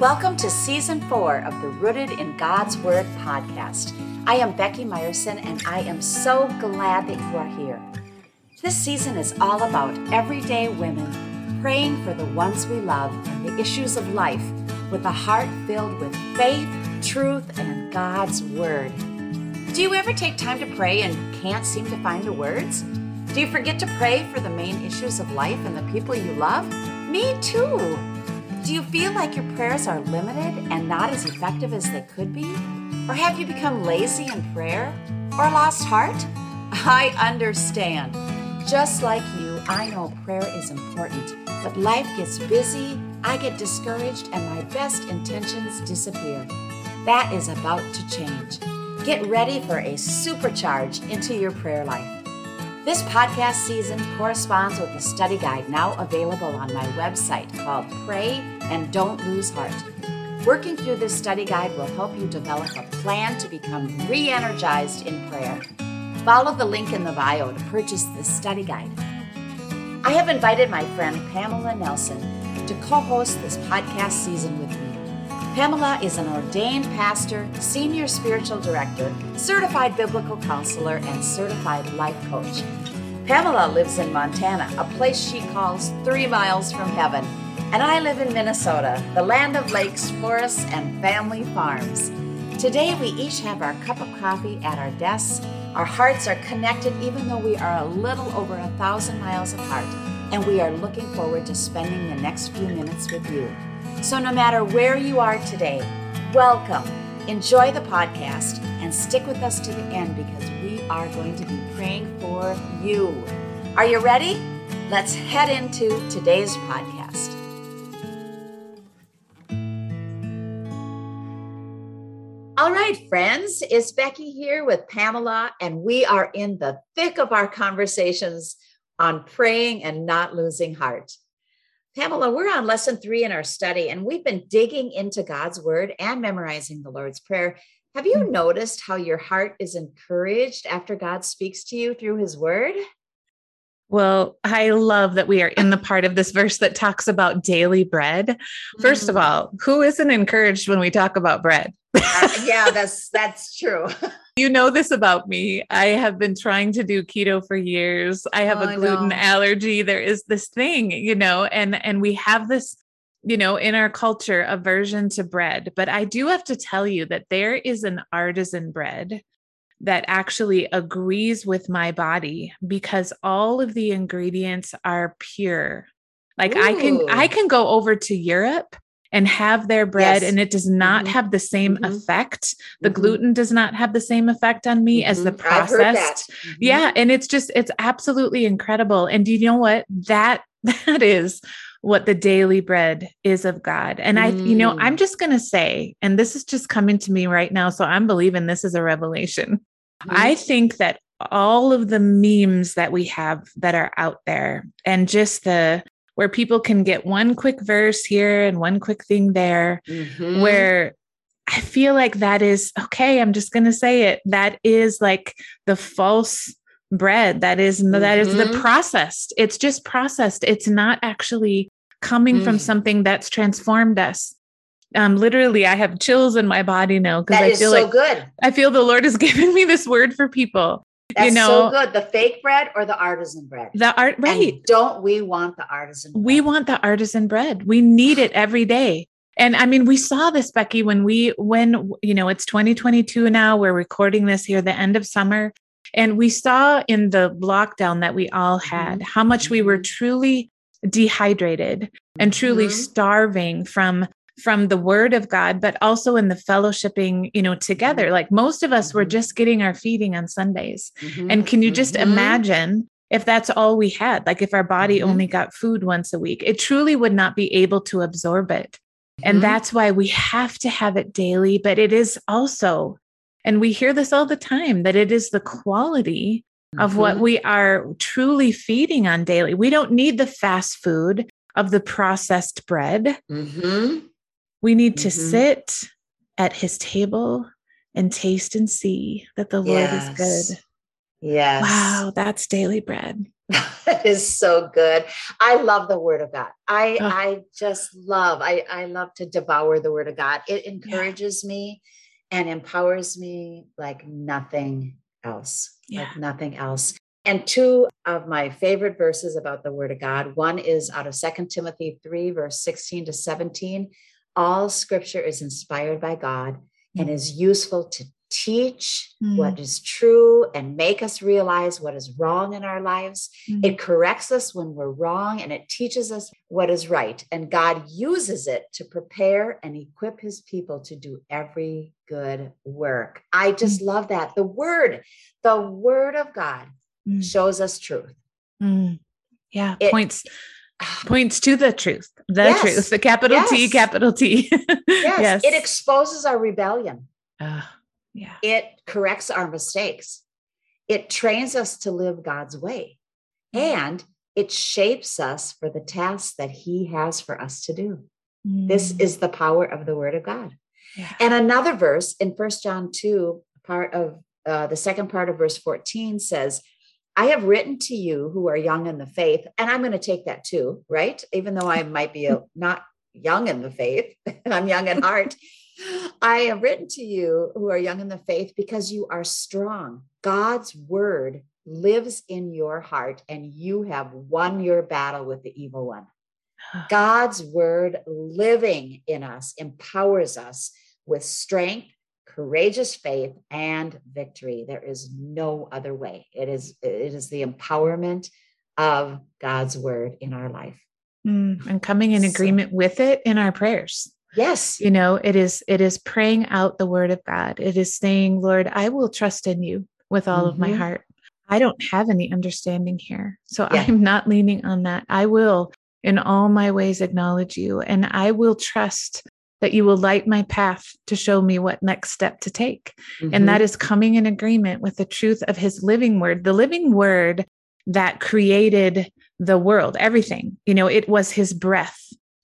Welcome to season four of the Rooted in God's Word podcast. I am Becky Meyerson, and I am so glad that you are here. This season is all about everyday women praying for the ones we love and the issues of life with a heart filled with faith, truth, and God's Word. Do you ever take time to pray and can't seem to find the words? Do you forget to pray for the main issues of life and the people you love? Me too. Do you feel like your prayers are limited and not as effective as they could be? Or have you become lazy in prayer? Or lost heart? I understand. Just like you, I know prayer is important, but life gets busy, I get discouraged, and my best intentions disappear. That is about to change. Get ready for a supercharge into your prayer life. This podcast season corresponds with the study guide now available on my website called Pray and Don't Lose Heart. Working through this study guide will help you develop a plan to become re energized in prayer. Follow the link in the bio to purchase this study guide. I have invited my friend Pamela Nelson to co host this podcast season with me. Pamela is an ordained pastor, senior spiritual director, certified biblical counselor, and certified life coach. Pamela lives in Montana, a place she calls three miles from heaven, and I live in Minnesota, the land of lakes, forests, and family farms. Today, we each have our cup of coffee at our desks. Our hearts are connected, even though we are a little over a thousand miles apart, and we are looking forward to spending the next few minutes with you. So, no matter where you are today, welcome. Enjoy the podcast and stick with us to the end because we are going to be praying for you. Are you ready? Let's head into today's podcast. All right, friends, it's Becky here with Pamela, and we are in the thick of our conversations on praying and not losing heart. Pamela, we're on lesson three in our study, and we've been digging into God's word and memorizing the Lord's Prayer. Have you mm-hmm. noticed how your heart is encouraged after God speaks to you through his word? Well, I love that we are in the part of this verse that talks about daily bread. 1st mm-hmm. of all, who isn't encouraged when we talk about bread? uh, yeah, that's that's true. you know this about me. I have been trying to do keto for years. I have oh, a gluten allergy. There is this thing, you know, and and we have this you know, in our culture, aversion to bread. But I do have to tell you that there is an artisan bread that actually agrees with my body because all of the ingredients are pure. Like Ooh. I can I can go over to Europe and have their bread yes. and it does not mm-hmm. have the same mm-hmm. effect the mm-hmm. gluten does not have the same effect on me as the mm-hmm. processed mm-hmm. yeah and it's just it's absolutely incredible and do you know what that that is what the daily bread is of God. And I, you know, I'm mm. just going to say, and this is just coming to me right now. So I'm believing this is a revelation. I think that all of the memes that we have that are out there and just the where people can get one quick verse here and one quick thing there, mm-hmm. where I feel like that is okay. I'm just going to say it. That is like the false bread. That is, mm-hmm. that is the mm-hmm. processed. It's just processed. It's not actually coming mm. from something that's transformed us. Um, literally, I have chills in my body now because I feel so like good. I feel the Lord has given me this word for people. That's you know, so good. The fake bread or the artisan bread? The art, right. And don't we want the artisan bread? We want the artisan bread. We need it every day. And I mean, we saw this, Becky, when we, when, you know, it's 2022 now, we're recording this here, the end of summer. And we saw in the lockdown that we all had mm-hmm. how much we were mm-hmm. truly dehydrated and truly mm-hmm. starving from from the word of God, but also in the fellowshipping, you know, together. Mm-hmm. Like most of us mm-hmm. were just getting our feeding on Sundays. Mm-hmm. And can you just mm-hmm. imagine if that's all we had? Like if our body mm-hmm. only got food once a week, it truly would not be able to absorb it. And mm-hmm. that's why we have to have it daily. But it is also, and we hear this all the time, that it is the quality of what we are truly feeding on daily. We don't need the fast food of the processed bread. Mm-hmm. We need to mm-hmm. sit at his table and taste and see that the Lord yes. is good. Yes. Wow, that's daily bread. that is so good. I love the word of God. I oh. I just love, I, I love to devour the word of God. It encourages yeah. me and empowers me like nothing else. Yeah. Like nothing else. And two of my favorite verses about the word of God. One is out of Second Timothy 3, verse 16 to 17. All scripture is inspired by God mm-hmm. and mm. is useful to teach mm. what is true and make us realize what is wrong in our lives. Mm. It corrects us when we're wrong and it teaches us what is right. And God uses it to prepare and equip his people to do every good work. I just mm. love that. The word, the word of God mm. shows us truth. Mm. Yeah, it, points points to the truth, the yes, truth, the capital yes. T, capital T. yes. yes. It exposes our rebellion. Uh yeah. It corrects our mistakes. It trains us to live God's way. Mm-hmm. And it shapes us for the tasks that He has for us to do. Mm. This is the power of the Word of God. Yeah. And another verse in First John 2, part of uh, the second part of verse 14 says, I have written to you who are young in the faith, and I'm going to take that too, right? Even though I might be a, not young in the faith, I'm young in heart. I have written to you who are young in the faith because you are strong. God's word lives in your heart and you have won your battle with the evil one. God's word living in us empowers us with strength, courageous faith, and victory. There is no other way. It is, it is the empowerment of God's word in our life. Mm, and coming in agreement with it in our prayers. Yes. You know, it is it is praying out the word of God. It is saying, Lord, I will trust in you with all mm-hmm. of my mm-hmm. heart. I don't have any understanding here. So yeah. I'm not leaning on that. I will in all my ways acknowledge you and I will trust that you will light my path to show me what next step to take. Mm-hmm. And that mm-hmm. coming in agreement with the truth of his living word, the living word that created the world, everything. You know, it was his breath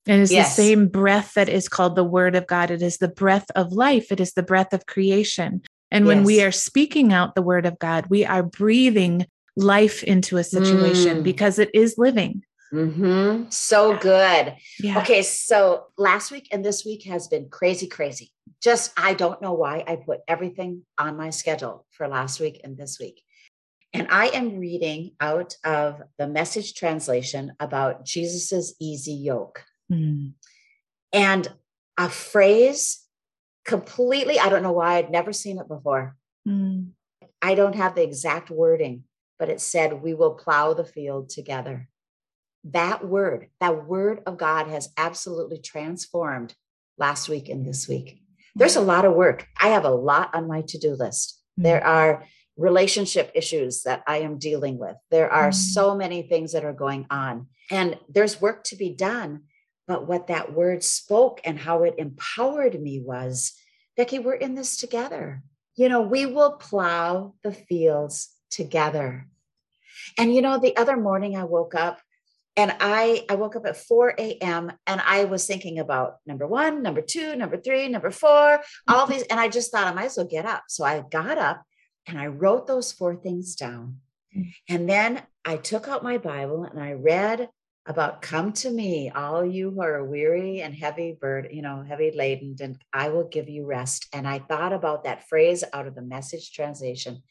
And it is yes. the same breath that is called the word of God. It is the breath of life. It is the breath of creation. And yes. when we are speaking out the word of God, we are breathing life into a situation mm. because it is living. Mm-hmm. So good. Yeah. Okay. So last week and this week has been crazy, crazy. Just, I don't know why I put everything on my schedule for last week and this week. And I am reading out of the message translation about Jesus's easy yoke. Mm. And a phrase completely, I don't know why I'd never seen it before. Mm. I don't have the exact wording, but it said, We will plow the field together. That word, that word of God has absolutely transformed last week and this week. There's a lot of work. I have a lot on my to do list. Mm. There are relationship issues that I am dealing with. There are mm. so many things that are going on, and there's work to be done. But what that word spoke and how it empowered me was Becky, we're in this together. You know, we will plow the fields together. And, you know, the other morning I woke up and I, I woke up at 4 a.m. and I was thinking about number one, number two, number three, number four, all these. And I just thought I might as well get up. So I got up and I wrote those four things down. Mm. And then I took out my Bible and I read about come to me, all you who are weary and heavy burden you know, heavy laden, and I will give you rest. And I thought about that phrase out of the message translation.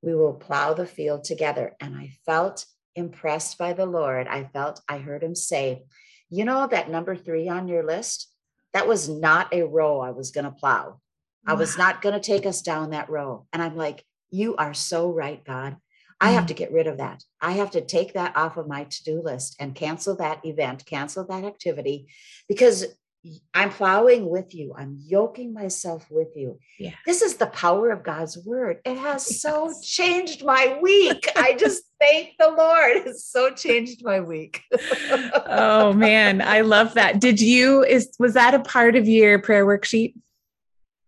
We will plow the field together. And I felt impressed by the Lord. I felt I heard him say, you know, that number three on your list, that was not a row I was going to plow. I was not going to take us down that row. And I'm like, you are so right, God. I have mm. to get rid of that. I have to take that off of my to do list and cancel that event, cancel that activity because I'm plowing with you. I'm yoking myself with you. Yeah. This is the power of God's word. It has yes. so changed my week. I just thank the Lord. It's so changed my week. oh man, I love that. Did you is was that a part of your prayer worksheet?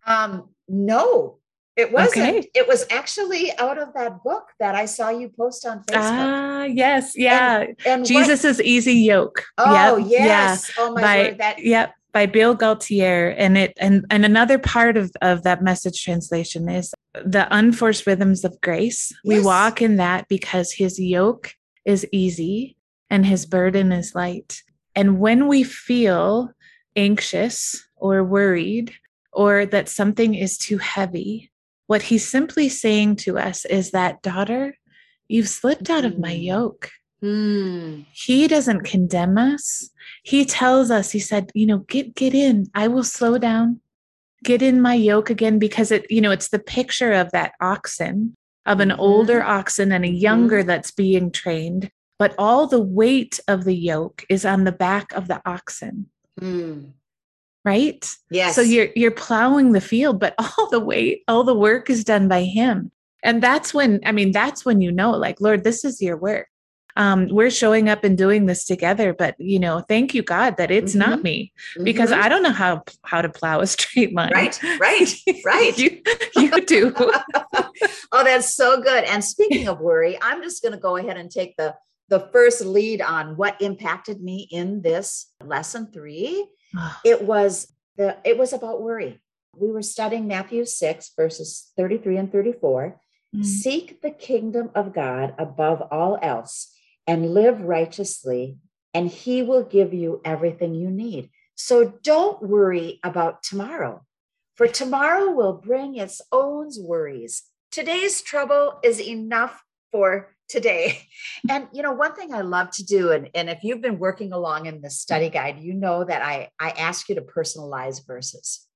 Um no, it wasn't. Okay. It was actually out of that book that I saw you post on Facebook. Ah, yes, yeah. And, and Jesus's what? Easy Yoke. Oh, yep, yes. Yeah. Oh my by, word. That yep by Bill Gaultiere. And it and and another part of, of that message translation is the unforced rhythms of grace. Yes. We walk in that because his yoke is easy and his burden is light. And when we feel anxious or worried or that something is too heavy, what he's simply saying to us is that, daughter, you've slipped out of my mm. yoke. Mm. He doesn't condemn us. He tells us, he said, you know, get get in. I will slow down. Get in my yoke again because it, you know, it's the picture of that oxen, of an mm-hmm. older oxen and a younger mm-hmm. that's being trained, but all the weight of the yoke is on the back of the oxen. Mm. Right? Yes. So you're you're plowing the field, but all the weight, all the work is done by him. And that's when, I mean, that's when you know, like, Lord, this is your work um, we're showing up and doing this together but you know thank you god that it's mm-hmm. not me because mm-hmm. i don't know how how to plow a straight line. Right right right. You, you do. Oh that's so good. And speaking of worry i'm just going to go ahead and take the the first lead on what impacted me in this lesson three. It was the it was about worry. We were studying matthew 6 verses 33 and 34 mm. seek the kingdom of god above all else and live righteously, and He will give you everything you need. So don't worry about tomorrow, for tomorrow will bring its own worries. Today's trouble is enough for today. And you know, one thing I love to do, and, and if you've been working along in the study guide, you know that I, I ask you to personalize verses.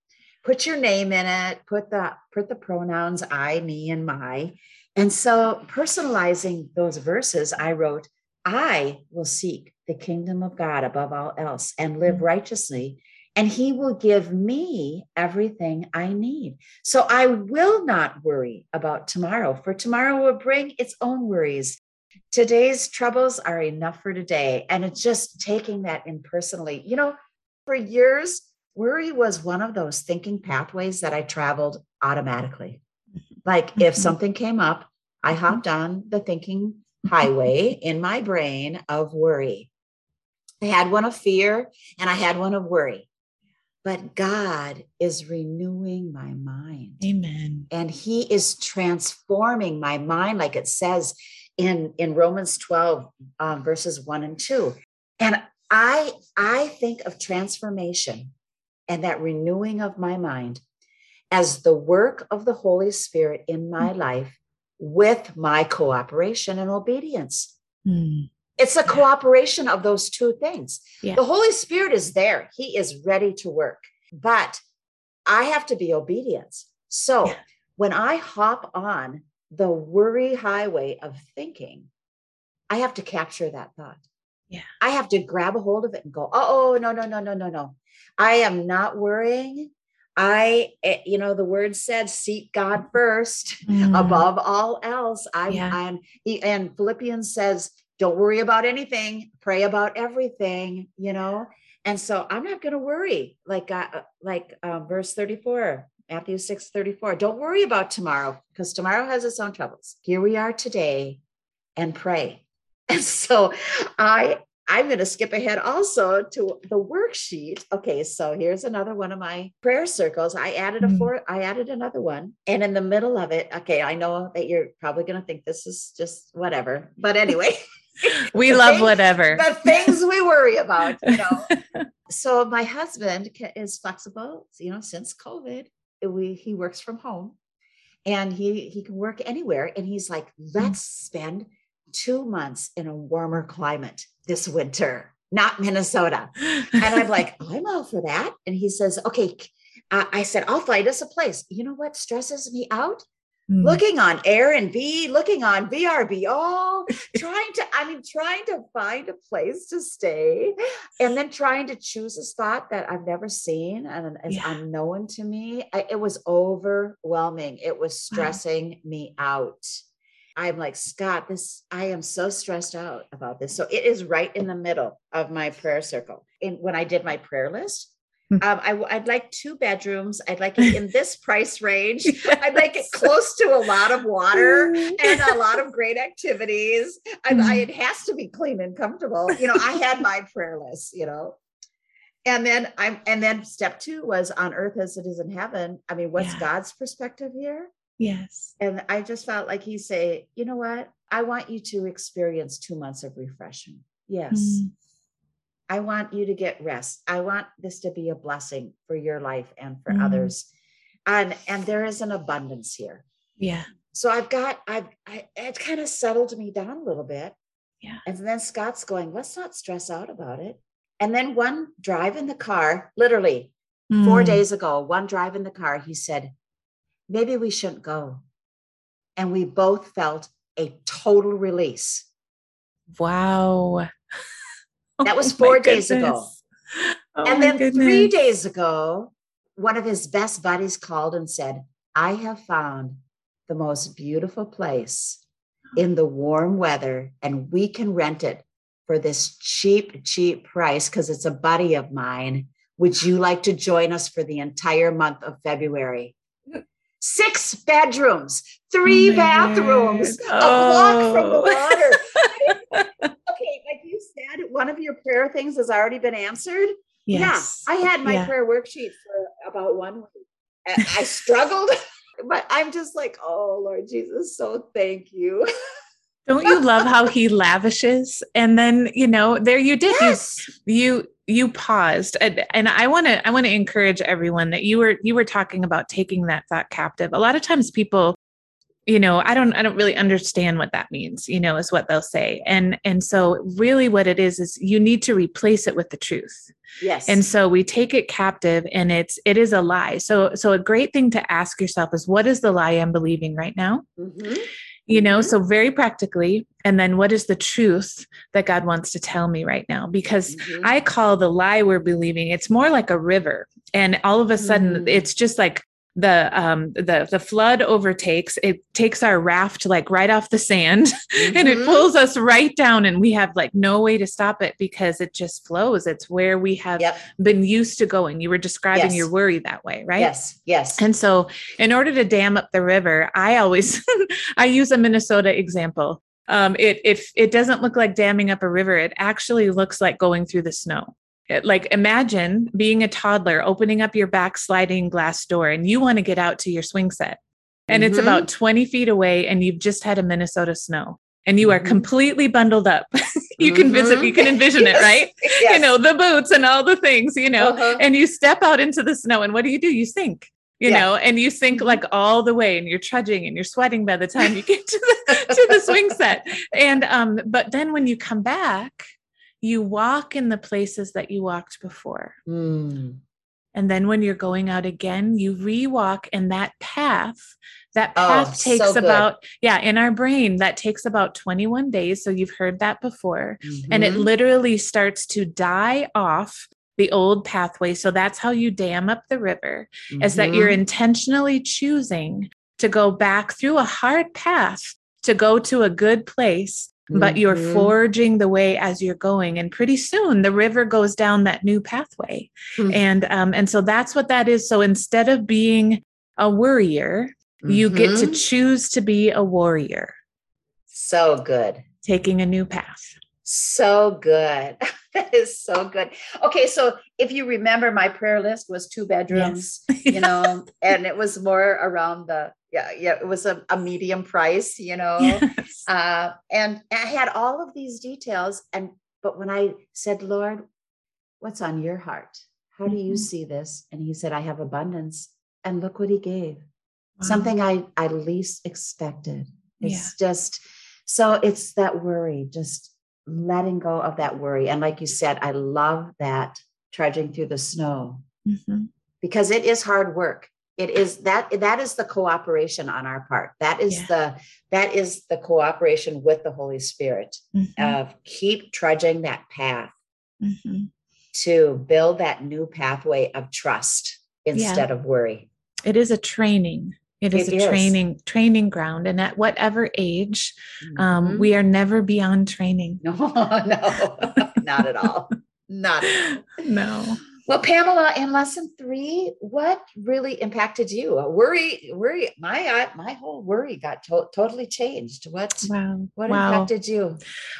Put your name in it, put the put the pronouns I, me, and my. And so personalizing those verses, I wrote, I will seek the kingdom of God above all else and live mm-hmm. righteously, and he will give me everything I need. So I will not worry about tomorrow, for tomorrow will bring its own worries. Today's troubles are enough for today. And it's just taking that in personally. You know, for years, worry was one of those thinking pathways that I traveled automatically. Like if mm-hmm. something came up, I mm-hmm. hopped on the thinking highway in my brain of worry. I had one of fear and I had one of worry. But God is renewing my mind. Amen. And He is transforming my mind, like it says in, in Romans 12, um, verses 1 and 2. And I, I think of transformation and that renewing of my mind as the work of the Holy Spirit in my mm-hmm. life with my cooperation and obedience. Mm. It's a cooperation of those two things. Yeah. The Holy Spirit is there, He is ready to work, but I have to be obedient. So yeah. when I hop on the worry highway of thinking, I have to capture that thought. Yeah. I have to grab a hold of it and go, oh, no, no, no, no, no, no. I am not worrying. I, eh, you know, the word said, seek God first mm. above all else. I, yeah. I'm, and Philippians says, don't worry about anything, pray about everything, you know? And so I'm not going to worry. Like, uh, uh, like uh, verse 34, Matthew 6 34. Don't worry about tomorrow because tomorrow has its own troubles. Here we are today and pray. And so I I'm going to skip ahead also to the worksheet. Okay, so here's another one of my prayer circles. I added a mm. four, I added another one. And in the middle of it, okay, I know that you're probably going to think this is just whatever. But anyway, we love things, whatever. The things we worry about, you know. so my husband is flexible, you know, since COVID. We he works from home and he he can work anywhere and he's like, "Let's mm. spend 2 months in a warmer climate." This winter, not Minnesota. And I'm like, I'm all for that. And he says, okay. Uh, I said, I'll find us a place. You know what stresses me out? Mm. Looking on Airbnb, looking on VRBO, trying to, I mean, trying to find a place to stay and then trying to choose a spot that I've never seen and is yeah. unknown to me. I, it was overwhelming. It was stressing wow. me out. I'm like, Scott, this, I am so stressed out about this. So it is right in the middle of my prayer circle. And when I did my prayer list, hmm. um, I, would like two bedrooms. I'd like it in this price range. I'd like it close to a lot of water and a lot of great activities. I, I, it has to be clean and comfortable. You know, I had my prayer list, you know. And then I'm and then step two was on earth as it is in heaven. I mean, what's yeah. God's perspective here? Yes. And I just felt like he say, you know what? I want you to experience two months of refreshing. Yes. Mm. I want you to get rest. I want this to be a blessing for your life and for mm. others. And and there is an abundance here. Yeah. So I've got I've I, it kind of settled me down a little bit. Yeah. And then Scott's going, let's not stress out about it. And then one drive in the car, literally mm. four days ago, one drive in the car, he said, maybe we shouldn't go. And we both felt a total release. Wow. That was oh four days ago. Oh and then goodness. three days ago, one of his best buddies called and said, I have found the most beautiful place in the warm weather, and we can rent it for this cheap, cheap price because it's a buddy of mine. Would you like to join us for the entire month of February? Six bedrooms, three oh bathrooms, a block from the oh. water. okay, like you said, one of your prayer things has already been answered. Yes. Yeah, I had my yeah. prayer worksheet for about one week. I struggled, but I'm just like, oh Lord Jesus, so thank you. Don't you love how he lavishes? And then, you know, there you did. Yes. You you you paused. And, and I want to I want to encourage everyone that you were you were talking about taking that thought captive. A lot of times people you know i don't i don't really understand what that means you know is what they'll say and and so really what it is is you need to replace it with the truth yes and so we take it captive and it's it is a lie so so a great thing to ask yourself is what is the lie i'm believing right now mm-hmm. You know mm-hmm. so very practically and then what is the truth that god wants to tell me right now because mm-hmm. i call the lie we're believing it's more like a river and all of a sudden mm. it's just like the um the the flood overtakes it takes our raft like right off the sand mm-hmm. and it mm-hmm. pulls us right down and we have like no way to stop it because it just flows it's where we have yep. been used to going you were describing yes. your worry that way right yes yes and so in order to dam up the river i always i use a minnesota example um it if it doesn't look like damming up a river it actually looks like going through the snow like imagine being a toddler opening up your back sliding glass door and you want to get out to your swing set and mm-hmm. it's about 20 feet away and you've just had a minnesota snow and you are mm-hmm. completely bundled up you mm-hmm. can visit you can envision yes. it right yes. you know the boots and all the things you know uh-huh. and you step out into the snow and what do you do you sink you yeah. know and you sink mm-hmm. like all the way and you're trudging and you're sweating by the time you get to the to the swing set and um but then when you come back you walk in the places that you walked before. Mm. And then when you're going out again, you re-walk in that path. That oh, path oh, takes so about, yeah, in our brain, that takes about 21 days. So you've heard that before. Mm-hmm. And it mm-hmm. literally starts to die off the old pathway. So that's how you dam up the river, mm-hmm. is that you're mm-hmm. intentionally choosing to go back through a hard path to go to a good place but you're mm-hmm. forging the way as you're going and pretty soon the river goes down that new pathway mm-hmm. and um and so that's what that is so instead of being a worrier mm-hmm. you get to mm-hmm. choose to be a warrior so good taking a new path so good that is so good okay so if you remember my prayer list was two bedrooms yes. you know and it was more around the yeah, yeah, it was a, a medium price, you know. Yes. Uh, and I had all of these details. And but when I said, Lord, what's on your heart? How do you mm-hmm. see this? And he said, I have abundance. And look what he gave. Wow. Something I, I least expected. It's yeah. just so it's that worry, just letting go of that worry. And like you said, I love that trudging through the snow mm-hmm. because it is hard work it is that that is the cooperation on our part that is yeah. the that is the cooperation with the holy spirit mm-hmm. of keep trudging that path mm-hmm. to build that new pathway of trust instead yeah. of worry it is a training it is it a is. training training ground and at whatever age um, mm-hmm. um, we are never beyond training no no not at all not at all. no well, Pamela, in lesson three, what really impacted you? worry, worry. My my whole worry got to- totally changed. What wow. what wow. impacted you?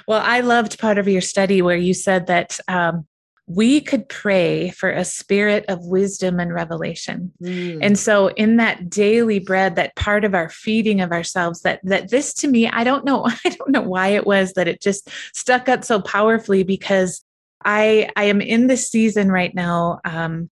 Well, I loved part of your study where you said that um, we could pray for a spirit of wisdom and revelation. Mm. And so in that daily bread, that part of our feeding of ourselves, that that this to me, I don't know, I don't know why it was that it just stuck up so powerfully because I I am in this season right now. Um,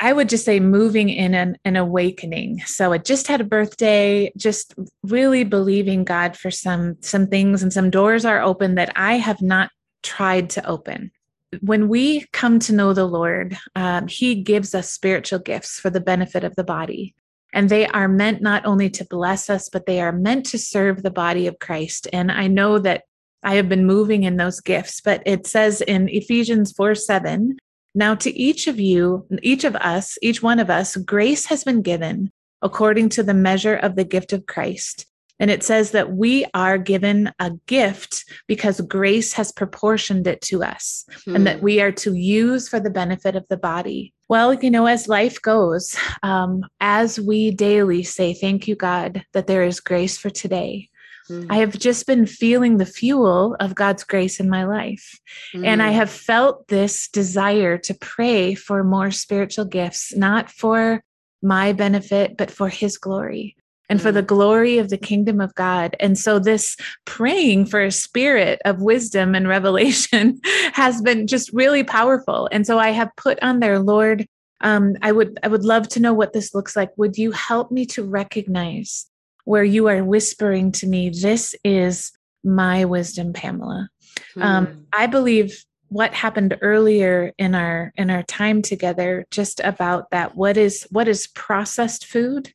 I would just say moving in an, an awakening. So I just had a birthday, just really believing God for some some things and some doors are open that I have not tried to open. When we come to know the Lord, um, He gives us spiritual gifts for the benefit of the body. And they are meant not only to bless us, but they are meant to serve the body of Christ. And I know that I have been moving in those gifts, but it says in Ephesians 4 7, now to each of you, each of us, each one of us, grace has been given according to the measure of the gift of Christ. And it says that we are given a gift because grace has proportioned it to us hmm. and that hmm. we are to use for the benefit of the body. Well, you know, as life goes, um, as we daily say, Thank you, God, that there is grace for today. Mm. I have just been feeling the fuel of God's grace in my life. Mm. And I mm. have felt this desire to pray for more spiritual gifts, not for my benefit, but for His glory and for the mm. glory of the kingdom of God. And so, this praying for a spirit of wisdom and revelation has been just really powerful. And so, I have put on there, Lord, um, I would I would love to know what this looks like. Would you help me to recognize where you are whispering to me, This is my wisdom, Pamela. Um, hmm. Um, I believe what happened earlier in our in our time together just about that what is what is processed food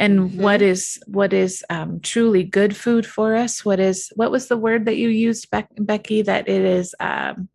and mm-hmm. what is what is um, truly good food for us what is what was the word that you used Be- becky that it is um,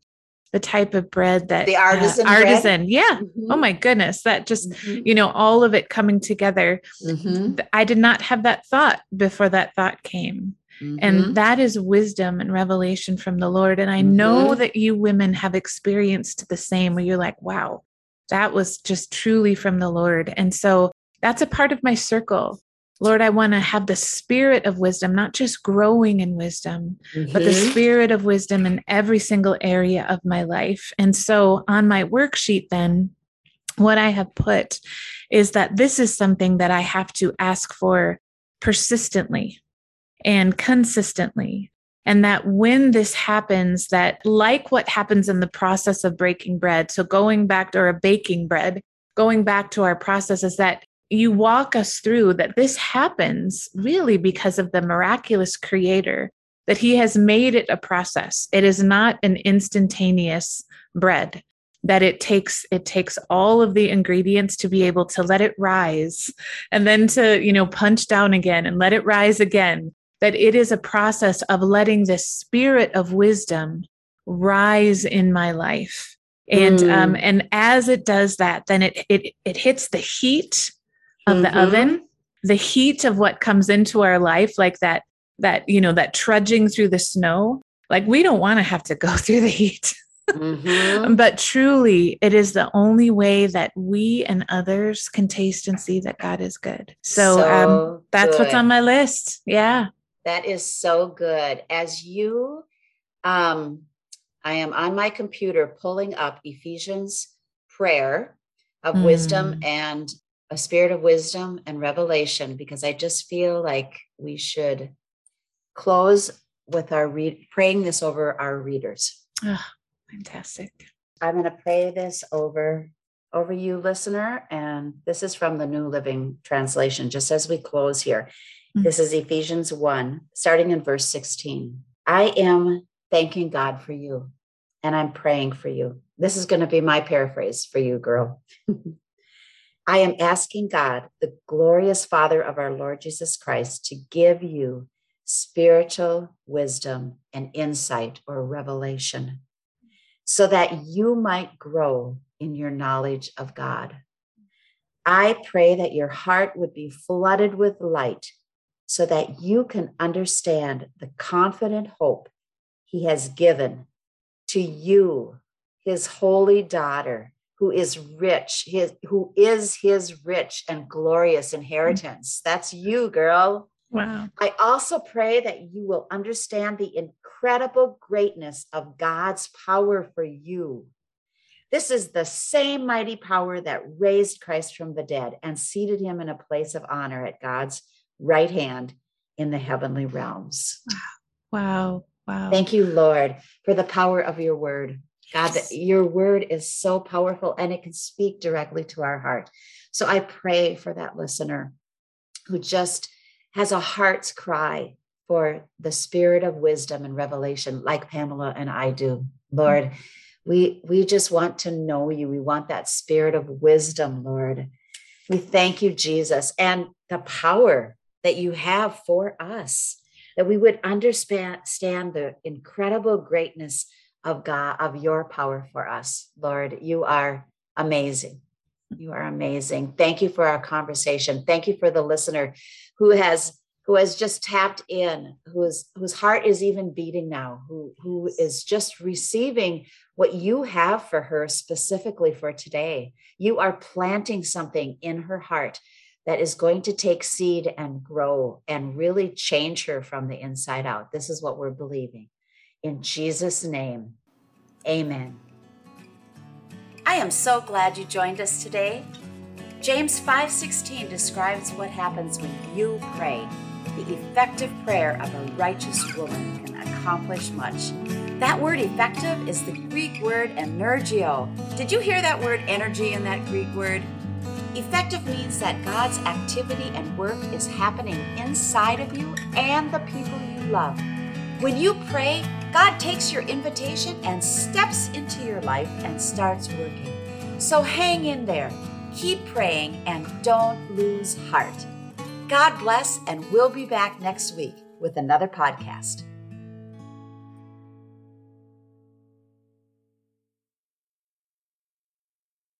the type of bread that the artisan uh, artisan bread? yeah mm-hmm. oh my goodness that just mm-hmm. you know all of it coming together mm-hmm. i did not have that thought before that thought came and mm-hmm. that is wisdom and revelation from the lord and i know mm-hmm. that you women have experienced the same where you're like wow that was just truly from the lord and so that's a part of my circle Lord, I want to have the spirit of wisdom, not just growing in wisdom, mm-hmm. but the mm-hmm. spirit of wisdom in every single area of my life. And so on my worksheet, then, what I have put is that this is something that I have to ask for persistently and consistently. And that when this happens, that like what happens in the process of breaking bread, so going back to or baking bread, going back to our process is that you walk us through that this happens really because of the miraculous creator, that he has made it a process. It is not an instantaneous bread that it takes it takes all of the ingredients to be able to let it rise and then to you know punch down again and let it rise again that it is a process of letting the spirit of wisdom rise in my life and mm. um and as it does that then it it it hits the heat of mm-hmm. the oven the heat of what comes into our life like that that you know that trudging through the snow like we don't want to have to go through the heat mm-hmm. but truly it is the only way that we and others can taste and see that god is good so, so um, that's good. what's on my list yeah that is so good as you um i am on my computer pulling up ephesians prayer of mm. wisdom and a spirit of wisdom and revelation because I just feel like we should close with our read praying this over our readers. Oh, fantastic. I'm going to pray this over over you listener and this is from the New Living Translation just as we close here. Mm-hmm. This is Ephesians 1 starting in verse 16. I am thanking God for you and I'm praying for you. This is going to be my paraphrase for you girl. I am asking God, the glorious Father of our Lord Jesus Christ, to give you spiritual wisdom and insight or revelation so that you might grow in your knowledge of God. I pray that your heart would be flooded with light so that you can understand the confident hope He has given to you, His holy daughter who is rich, his who is his rich and glorious inheritance. That's you, girl. Wow. I also pray that you will understand the incredible greatness of God's power for you. This is the same mighty power that raised Christ from the dead and seated him in a place of honor at God's right hand in the heavenly realms. Wow. Wow. Thank you, Lord, for the power of your word. God, that your word is so powerful and it can speak directly to our heart. So I pray for that listener who just has a heart's cry for the spirit of wisdom and revelation, like Pamela and I do. Lord, mm-hmm. we, we just want to know you. We want that spirit of wisdom, Lord. We thank you, Jesus, and the power that you have for us, that we would understand the incredible greatness of God, of your power for us. Lord, you are amazing. You are amazing. Thank you for our conversation. Thank you for the listener who has who has just tapped in, whose whose heart is even beating now, who who is just receiving what you have for her specifically for today. You are planting something in her heart that is going to take seed and grow and really change her from the inside out. This is what we're believing. In Jesus' name, amen. I am so glad you joined us today. James 5:16 describes what happens when you pray. The effective prayer of a righteous woman can accomplish much. That word effective is the Greek word energio. Did you hear that word energy in that Greek word? Effective means that God's activity and work is happening inside of you and the people you love. When you pray, God takes your invitation and steps into your life and starts working. So hang in there, keep praying, and don't lose heart. God bless, and we'll be back next week with another podcast.